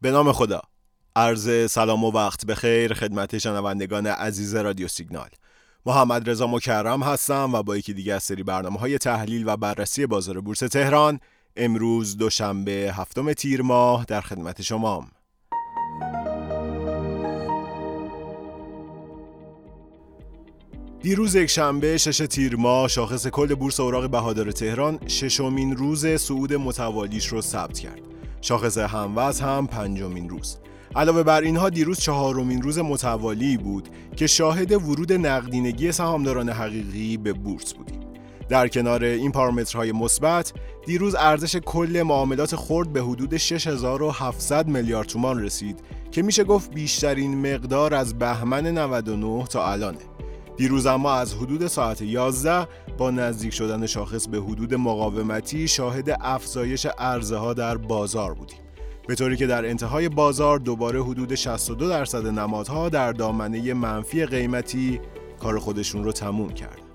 به نام خدا. عرض سلام و وقت بخیر خدمت شنوندگان عزیز رادیو سیگنال. محمد رضا مکرم هستم و با یکی دیگه از سری برنامه های تحلیل و بررسی بازار بورس تهران امروز دوشنبه هفتم تیر ماه در خدمت شمام. دیروز یک شنبه شش تیر ماه شاخص کل بورس اوراق بهادار تهران ششمین روز صعود متوالیش رو ثبت کرد. شاخص هموز هم پنجمین روز. علاوه بر اینها دیروز چهارمین روز متوالی بود که شاهد ورود نقدینگی سهامداران حقیقی به بورس بودیم. در کنار این پارامترهای مثبت دیروز ارزش کل معاملات خرد به حدود 6700 میلیارد تومان رسید که میشه گفت بیشترین مقدار از بهمن 99 تا الانه. دیروز اما از حدود ساعت 11 با نزدیک شدن شاخص به حدود مقاومتی شاهد افزایش عرضه در بازار بودیم. به طوری که در انتهای بازار دوباره حدود 62 درصد نمادها در دامنه منفی قیمتی کار خودشون رو تموم کرد.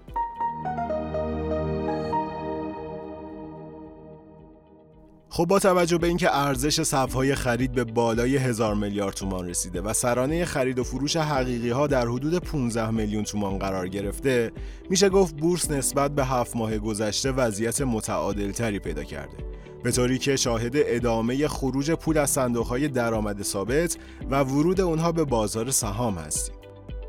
خب با توجه به اینکه ارزش صفهای خرید به بالای هزار میلیارد تومان رسیده و سرانه خرید و فروش حقیقی ها در حدود 15 میلیون تومان قرار گرفته میشه گفت بورس نسبت به هفت ماه گذشته وضعیت متعادل تری پیدا کرده. به طوری که شاهد ادامه خروج پول از صندوق های درآمد ثابت و ورود اونها به بازار سهام هستیم.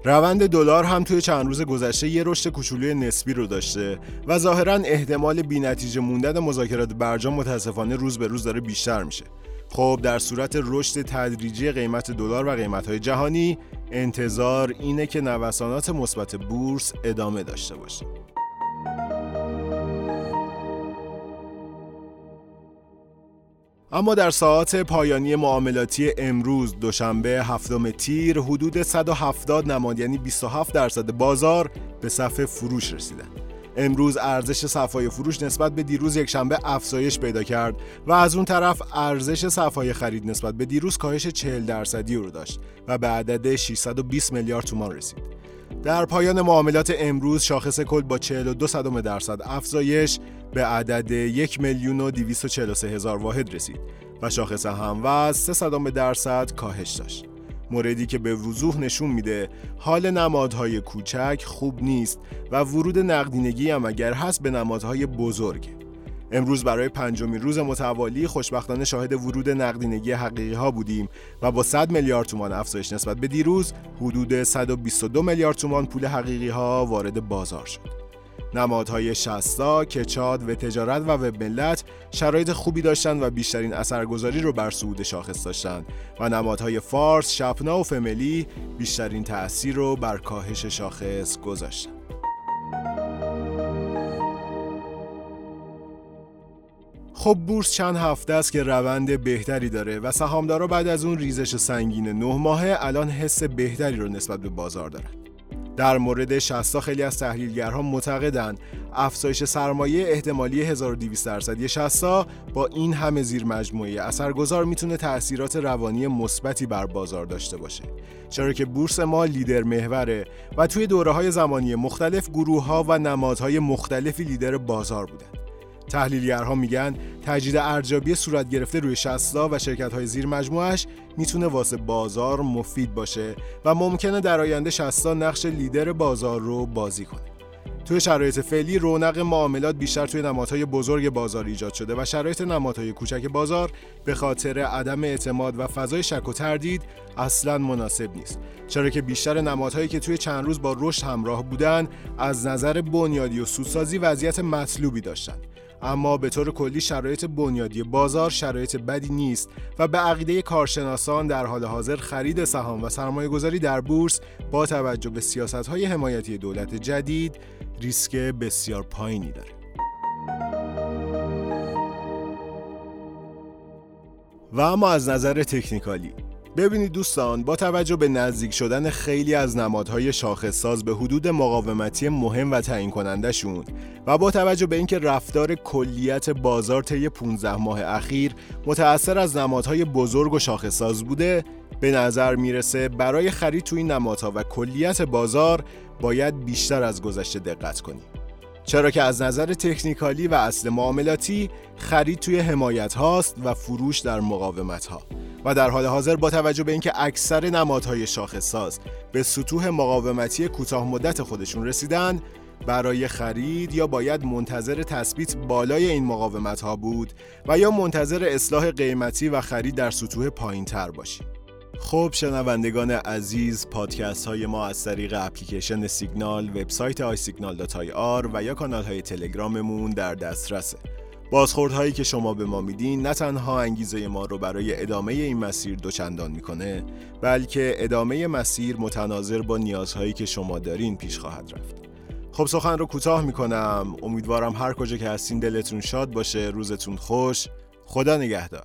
روند دلار هم توی چند روز گذشته یه رشد کوچولوی نسبی رو داشته و ظاهرا احتمال بینتیجه موندن مذاکرات برجام متاسفانه روز به روز داره بیشتر میشه. خب در صورت رشد تدریجی قیمت دلار و قیمت‌های جهانی انتظار اینه که نوسانات مثبت بورس ادامه داشته باشه. اما در ساعات پایانی معاملاتی امروز دوشنبه هفتم تیر حدود 170 نماد یعنی 27 درصد بازار به صف فروش رسیدن. امروز ارزش صفای فروش نسبت به دیروز یک شنبه افزایش پیدا کرد و از اون طرف ارزش صفای خرید نسبت به دیروز کاهش 40 درصدی رو داشت و به عدد 620 میلیارد تومان رسید. در پایان معاملات امروز شاخص کل با 42 صدم درصد افزایش به عدد 1 میلیون و 243 هزار واحد رسید و شاخص هموز 3 صدم درصد کاهش داشت. موردی که به وضوح نشون میده حال نمادهای کوچک خوب نیست و ورود نقدینگی هم اگر هست به نمادهای بزرگه. امروز برای پنجمین روز متوالی خوشبختانه شاهد ورود نقدینگی حقیقی ها بودیم و با 100 میلیارد تومان افزایش نسبت به دیروز حدود 122 میلیارد تومان پول حقیقی ها وارد بازار شد. نمادهای شستا، کچاد و تجارت و وب ملت شرایط خوبی داشتند و بیشترین اثرگذاری رو بر صعود شاخص داشتند و نمادهای فارس، شپنا و فملی بیشترین تأثیر رو بر کاهش شاخص گذاشتند. خب بورس چند هفته است که روند بهتری داره و سهامدارا بعد از اون ریزش سنگین نه ماهه الان حس بهتری رو نسبت به بازار دارن. در مورد 60 خیلی از تحلیلگرها معتقدند افزایش سرمایه احتمالی 1200 درصدی 60 با این همه زیر مجموعه اثرگذار می‌تونه تاثیرات روانی مثبتی بر بازار داشته باشه چرا که بورس ما لیدر محوره و توی دوره های زمانی مختلف گروه ها و نمادهای مختلفی لیدر بازار بودن تحلیلگرها میگن تجدید ارزیابی صورت گرفته روی 60 و شرکت های زیر مجموعش می‌تونه واسه بازار مفید باشه و ممکنه در آینده 60 نقش لیدر بازار رو بازی کنه. توی شرایط فعلی رونق معاملات بیشتر توی نمادهای بزرگ بازار ایجاد شده و شرایط نمادهای کوچک بازار به خاطر عدم اعتماد و فضای شک و تردید اصلا مناسب نیست چرا که بیشتر نمادهایی که توی چند روز با رشد همراه بودن از نظر بنیادی و سودسازی وضعیت مطلوبی داشتند اما به طور کلی شرایط بنیادی بازار شرایط بدی نیست و به عقیده کارشناسان در حال حاضر خرید سهام و سرمایه گذاری در بورس با توجه به سیاست های حمایتی دولت جدید ریسک بسیار پایینی داره. و اما از نظر تکنیکالی ببینید دوستان با توجه به نزدیک شدن خیلی از نمادهای شاخصساز به حدود مقاومتی مهم و تعیین کنندشون و با توجه به اینکه رفتار کلیت بازار طی 15 ماه اخیر متأثر از نمادهای بزرگ و شاخصساز بوده به نظر می‌رسه برای خرید توی این نمادها و کلیت بازار باید بیشتر از گذشته دقت کنیم. چرا که از نظر تکنیکالی و اصل معاملاتی خرید توی حمایت هاست و فروش در مقاومت ها. و در حال حاضر با توجه به اینکه اکثر نمادهای شاخصساز به سطوح مقاومتی کوتاه مدت خودشون رسیدن برای خرید یا باید منتظر تثبیت بالای این مقاومت ها بود و یا منتظر اصلاح قیمتی و خرید در سطوح پایین تر باشیم خب شنوندگان عزیز پادکست های ما از طریق اپلیکیشن سیگنال وبسایت آی سیگنال آر و یا کانال های تلگراممون در دسترسه بازخوردهایی که شما به ما میدین نه تنها انگیزه ما رو برای ادامه این مسیر دوچندان می‌کنه بلکه ادامه مسیر متناظر با نیازهایی که شما دارین پیش خواهد رفت. خب سخن رو کوتاه می‌کنم. امیدوارم هر کجا که هستین دلتون شاد باشه. روزتون خوش. خدا نگهدار.